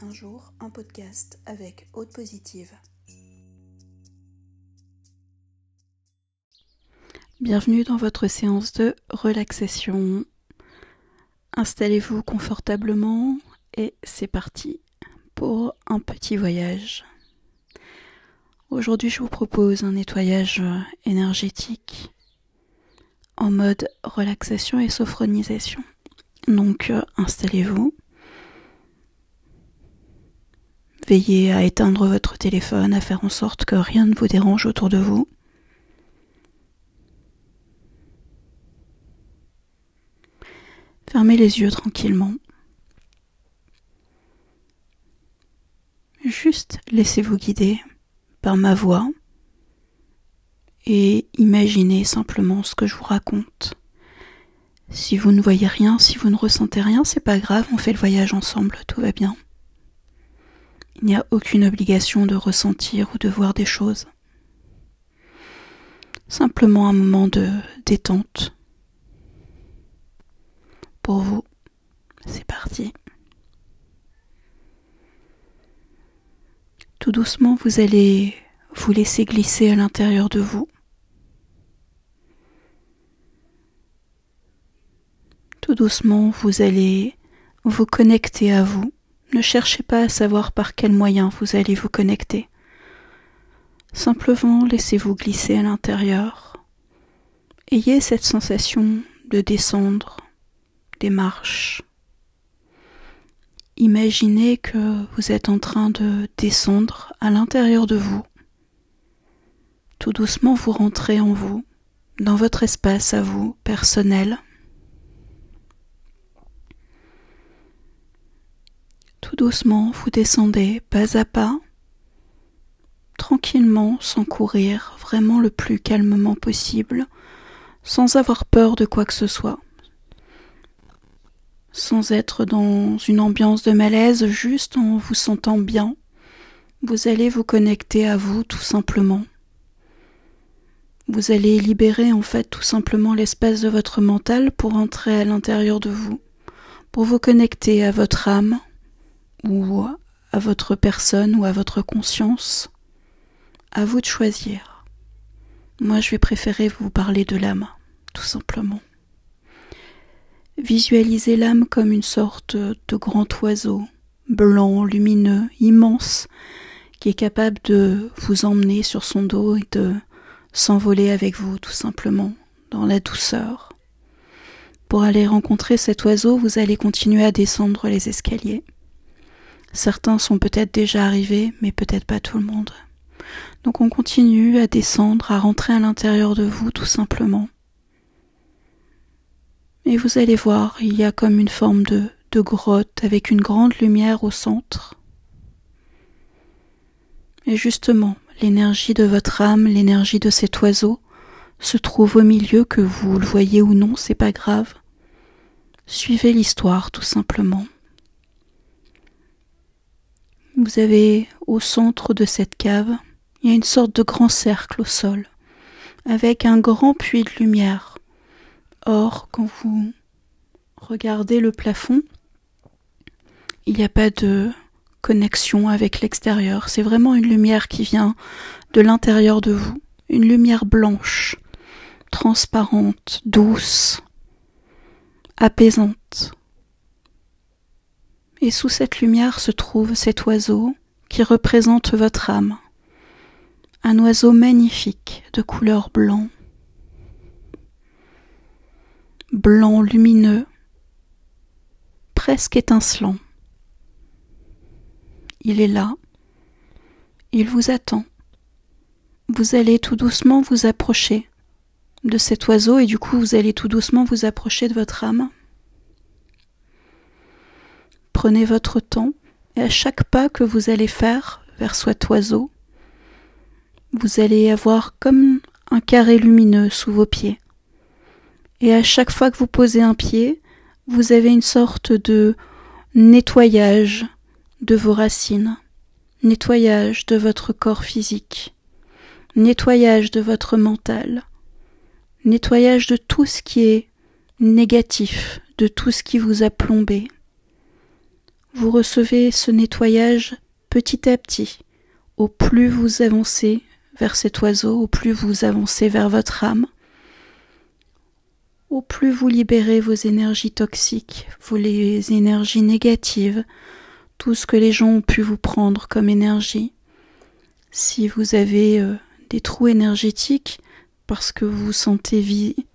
Un jour, un podcast avec Haute Positive. Bienvenue dans votre séance de relaxation. Installez-vous confortablement et c'est parti pour un petit voyage. Aujourd'hui, je vous propose un nettoyage énergétique en mode relaxation et sophronisation. Donc, euh, installez-vous Veillez à éteindre votre téléphone, à faire en sorte que rien ne vous dérange autour de vous. Fermez les yeux tranquillement. Juste laissez-vous guider par ma voix et imaginez simplement ce que je vous raconte. Si vous ne voyez rien, si vous ne ressentez rien, c'est pas grave, on fait le voyage ensemble, tout va bien. Il n'y a aucune obligation de ressentir ou de voir des choses. Simplement un moment de détente. Pour vous, c'est parti. Tout doucement, vous allez vous laisser glisser à l'intérieur de vous. Tout doucement, vous allez vous connecter à vous. Ne cherchez pas à savoir par quel moyen vous allez vous connecter. Simplement laissez-vous glisser à l'intérieur. Ayez cette sensation de descendre des marches. Imaginez que vous êtes en train de descendre à l'intérieur de vous. Tout doucement vous rentrez en vous, dans votre espace à vous, personnel. Tout doucement, vous descendez pas à pas, tranquillement, sans courir, vraiment le plus calmement possible, sans avoir peur de quoi que ce soit, sans être dans une ambiance de malaise, juste en vous sentant bien. Vous allez vous connecter à vous tout simplement. Vous allez libérer en fait tout simplement l'espace de votre mental pour entrer à l'intérieur de vous, pour vous connecter à votre âme, ou à votre personne ou à votre conscience. À vous de choisir. Moi, je vais préférer vous parler de l'âme, tout simplement. Visualisez l'âme comme une sorte de grand oiseau, blanc, lumineux, immense, qui est capable de vous emmener sur son dos et de s'envoler avec vous, tout simplement, dans la douceur. Pour aller rencontrer cet oiseau, vous allez continuer à descendre les escaliers. Certains sont peut-être déjà arrivés, mais peut-être pas tout le monde. Donc on continue à descendre, à rentrer à l'intérieur de vous tout simplement. Et vous allez voir, il y a comme une forme de, de grotte avec une grande lumière au centre. Et justement, l'énergie de votre âme, l'énergie de cet oiseau, se trouve au milieu, que vous le voyez ou non, c'est pas grave. Suivez l'histoire tout simplement. Vous avez au centre de cette cave, il y a une sorte de grand cercle au sol, avec un grand puits de lumière. Or, quand vous regardez le plafond, il n'y a pas de connexion avec l'extérieur. C'est vraiment une lumière qui vient de l'intérieur de vous, une lumière blanche, transparente, douce, apaisante. Et sous cette lumière se trouve cet oiseau qui représente votre âme. Un oiseau magnifique de couleur blanc. Blanc lumineux, presque étincelant. Il est là. Il vous attend. Vous allez tout doucement vous approcher de cet oiseau et du coup vous allez tout doucement vous approcher de votre âme Prenez votre temps et à chaque pas que vous allez faire vers cet oiseau, vous allez avoir comme un carré lumineux sous vos pieds. Et à chaque fois que vous posez un pied, vous avez une sorte de nettoyage de vos racines, nettoyage de votre corps physique, nettoyage de votre mental, nettoyage de tout ce qui est négatif, de tout ce qui vous a plombé, vous recevez ce nettoyage petit à petit. Au plus vous avancez vers cet oiseau, au plus vous avancez vers votre âme, au plus vous libérez vos énergies toxiques, vos énergies négatives, tout ce que les gens ont pu vous prendre comme énergie. Si vous avez euh, des trous énergétiques parce que vous vous sentez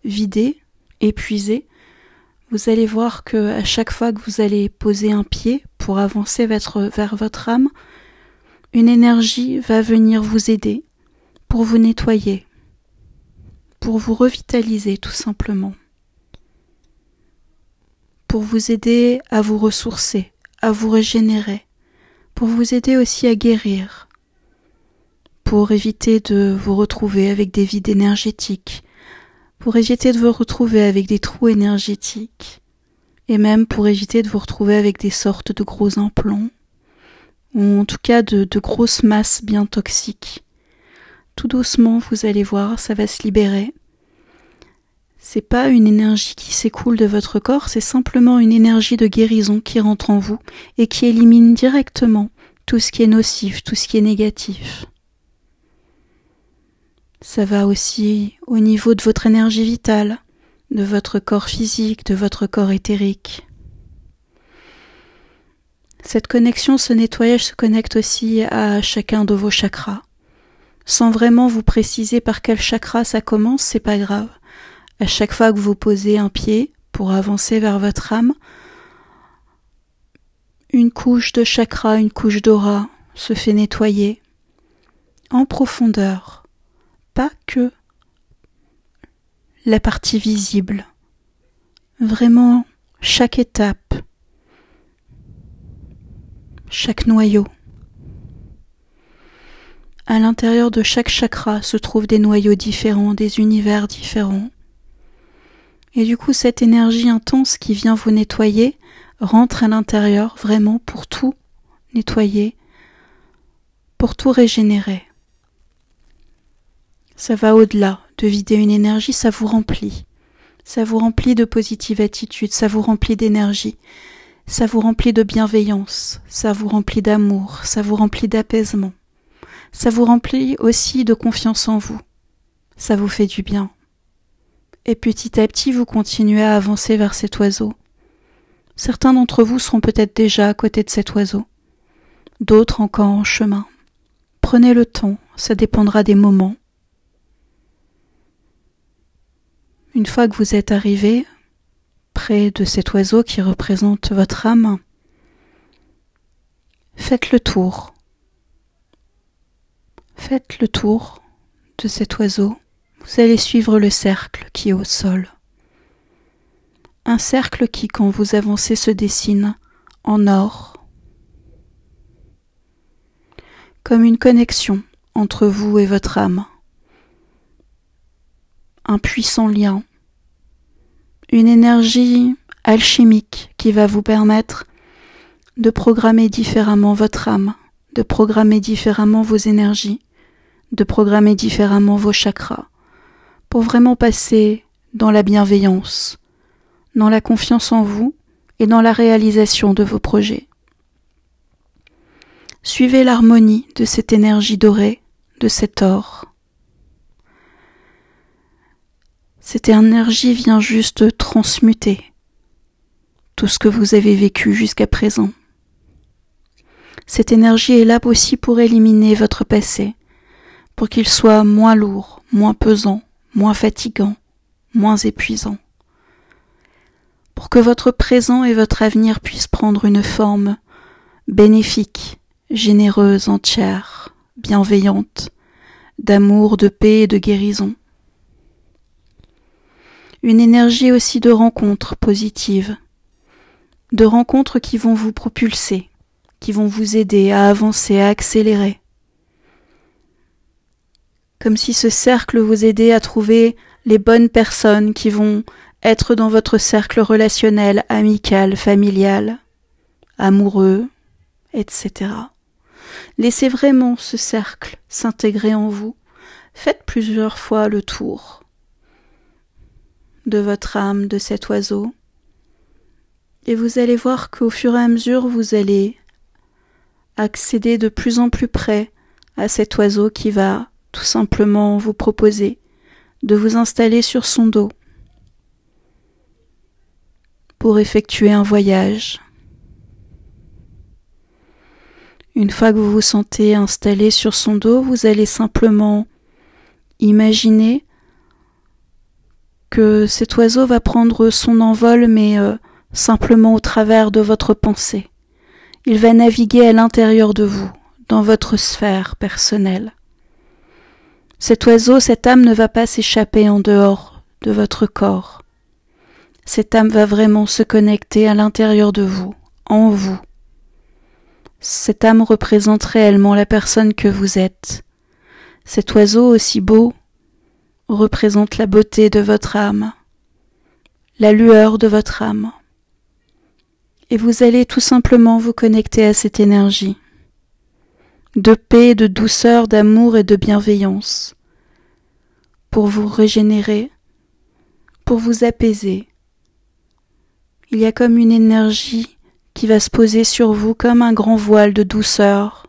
vidé, épuisé, vous allez voir que à chaque fois que vous allez poser un pied pour avancer vers votre âme, une énergie va venir vous aider pour vous nettoyer, pour vous revitaliser tout simplement pour vous aider à vous ressourcer, à vous régénérer, pour vous aider aussi à guérir, pour éviter de vous retrouver avec des vides énergétiques, pour éviter de vous retrouver avec des trous énergétiques, et même pour éviter de vous retrouver avec des sortes de gros implants, ou en tout cas de, de grosses masses bien toxiques. Tout doucement, vous allez voir, ça va se libérer, c'est pas une énergie qui s'écoule de votre corps, c'est simplement une énergie de guérison qui rentre en vous et qui élimine directement tout ce qui est nocif, tout ce qui est négatif. Ça va aussi au niveau de votre énergie vitale, de votre corps physique, de votre corps éthérique. Cette connexion, ce nettoyage se connecte aussi à chacun de vos chakras. Sans vraiment vous préciser par quel chakra ça commence, c'est pas grave. À chaque fois que vous posez un pied pour avancer vers votre âme, une couche de chakra, une couche d'aura se fait nettoyer en profondeur, pas que la partie visible, vraiment chaque étape, chaque noyau. À l'intérieur de chaque chakra se trouvent des noyaux différents, des univers différents. Et du coup, cette énergie intense qui vient vous nettoyer rentre à l'intérieur vraiment pour tout nettoyer, pour tout régénérer. Ça va au-delà de vider une énergie, ça vous remplit. Ça vous remplit de positive attitude, ça vous remplit d'énergie, ça vous remplit de bienveillance, ça vous remplit d'amour, ça vous remplit d'apaisement, ça vous remplit aussi de confiance en vous. Ça vous fait du bien, et petit à petit vous continuez à avancer vers cet oiseau. Certains d'entre vous seront peut-être déjà à côté de cet oiseau, d'autres encore en chemin. Prenez le temps, ça dépendra des moments. Une fois que vous êtes arrivé près de cet oiseau qui représente votre âme, faites le tour. Faites le tour de cet oiseau vous allez suivre le cercle qui est au sol. Un cercle qui, quand vous avancez, se dessine en or, comme une connexion entre vous et votre âme, un puissant lien, une énergie alchimique qui va vous permettre de programmer différemment votre âme, de programmer différemment vos énergies, de programmer différemment vos chakras, pour vraiment passer dans la bienveillance, dans la confiance en vous et dans la réalisation de vos projets. Suivez l'harmonie de cette énergie dorée, de cet or. Cette énergie vient juste transmuter tout ce que vous avez vécu jusqu'à présent. Cette énergie est là aussi pour éliminer votre passé, pour qu'il soit moins lourd, moins pesant, moins fatigant, moins épuisant, pour que votre présent et votre avenir puissent prendre une forme bénéfique, généreuse, entière, bienveillante, d'amour, de paix et de guérison. Une énergie aussi de rencontres positives, de rencontres qui vont vous propulser, qui vont vous aider à avancer, à accélérer, comme si ce cercle vous aidait à trouver les bonnes personnes qui vont être dans votre cercle relationnel, amical, familial, amoureux, etc. Laissez vraiment ce cercle s'intégrer en vous. Faites plusieurs fois le tour de votre âme, de cet oiseau. Et vous allez voir qu'au fur et à mesure, vous allez accéder de plus en plus près à cet oiseau qui va tout simplement vous proposer de vous installer sur son dos pour effectuer un voyage. Une fois que vous vous sentez installé sur son dos, vous allez simplement imaginer que cet oiseau va prendre son envol mais euh, simplement au travers de votre pensée. Il va naviguer à l'intérieur de vous, dans votre sphère personnelle. Cet oiseau, cette âme ne va pas s'échapper en dehors de votre corps. Cette âme va vraiment se connecter à l'intérieur de vous, en vous. Cette âme représente réellement la personne que vous êtes. Cet oiseau aussi beau représente la beauté de votre âme, la lueur de votre âme. Et vous allez tout simplement vous connecter à cette énergie de paix, de douceur, d'amour et de bienveillance, pour vous régénérer, pour vous apaiser. Il y a comme une énergie qui va se poser sur vous comme un grand voile de douceur,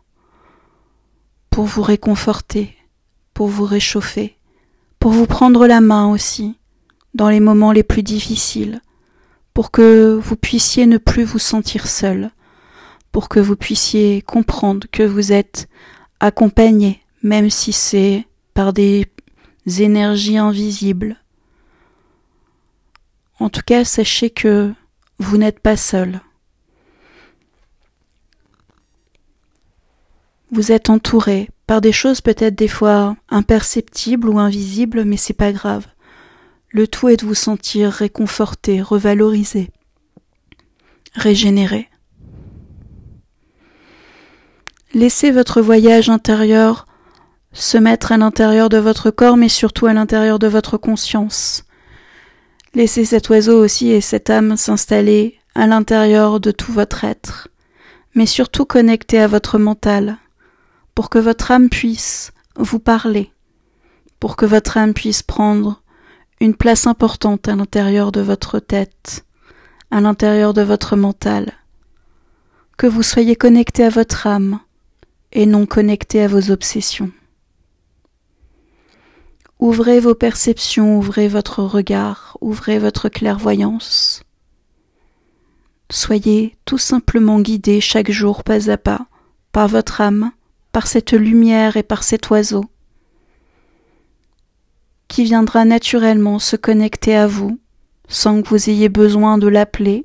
pour vous réconforter, pour vous réchauffer, pour vous prendre la main aussi, dans les moments les plus difficiles, pour que vous puissiez ne plus vous sentir seul, pour que vous puissiez comprendre que vous êtes accompagné, même si c'est par des énergies invisibles. En tout cas, sachez que vous n'êtes pas seul. Vous êtes entouré par des choses peut-être des fois imperceptibles ou invisibles, mais c'est pas grave. Le tout est de vous sentir réconforté, revalorisé, régénéré. Laissez votre voyage intérieur se mettre à l'intérieur de votre corps, mais surtout à l'intérieur de votre conscience. Laissez cet oiseau aussi et cette âme s'installer à l'intérieur de tout votre être, mais surtout connecté à votre mental, pour que votre âme puisse vous parler, pour que votre âme puisse prendre une place importante à l'intérieur de votre tête, à l'intérieur de votre mental, que vous soyez connecté à votre âme, et non connecté à vos obsessions. Ouvrez vos perceptions, ouvrez votre regard, ouvrez votre clairvoyance. Soyez tout simplement guidé chaque jour pas à pas par votre âme, par cette lumière et par cet oiseau qui viendra naturellement se connecter à vous sans que vous ayez besoin de l'appeler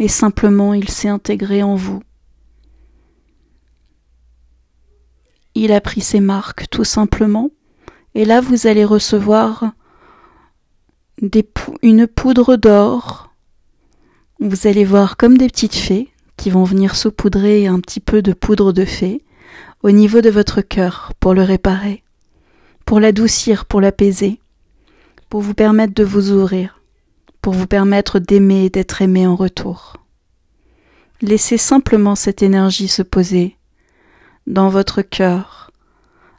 et simplement il s'est intégré en vous. il a pris ses marques tout simplement, et là vous allez recevoir une poudre d'or. Vous allez voir comme des petites fées qui vont venir saupoudrer un petit peu de poudre de fée au niveau de votre cœur pour le réparer, pour l'adoucir, pour l'apaiser, pour vous permettre de vous ouvrir, pour vous permettre d'aimer et d'être aimé en retour. Laissez simplement cette énergie se poser dans votre cœur,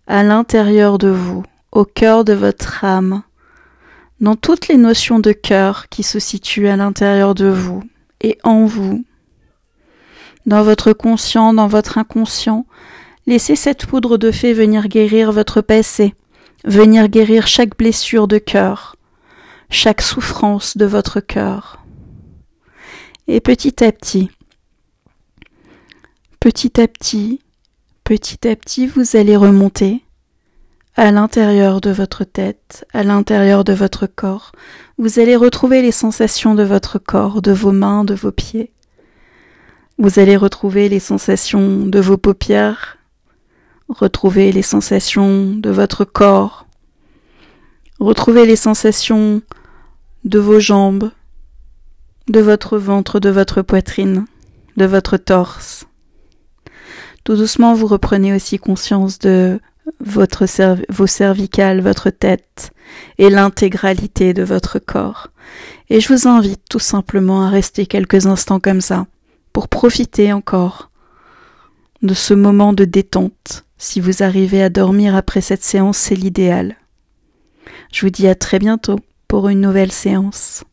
à l'intérieur de vous, au cœur de votre âme, dans toutes les notions de cœur qui se situent à l'intérieur de vous et en vous, dans votre conscient, dans votre inconscient, laissez cette poudre de fée venir guérir votre passé, venir guérir chaque blessure de cœur, chaque souffrance de votre cœur. Et petit à petit, petit à petit, Petit à petit, vous allez remonter à l'intérieur de votre tête, à l'intérieur de votre corps. Vous allez retrouver les sensations de votre corps, de vos mains, de vos pieds. Vous allez retrouver les sensations de vos paupières, retrouver les sensations de votre corps, retrouver les sensations de vos jambes, de votre ventre, de votre poitrine, de votre torse. Tout doucement, vous reprenez aussi conscience de votre vos cervicales, votre tête et l'intégralité de votre corps. Et je vous invite tout simplement à rester quelques instants comme ça, pour profiter encore de ce moment de détente. Si vous arrivez à dormir après cette séance, c'est l'idéal. Je vous dis à très bientôt pour une nouvelle séance.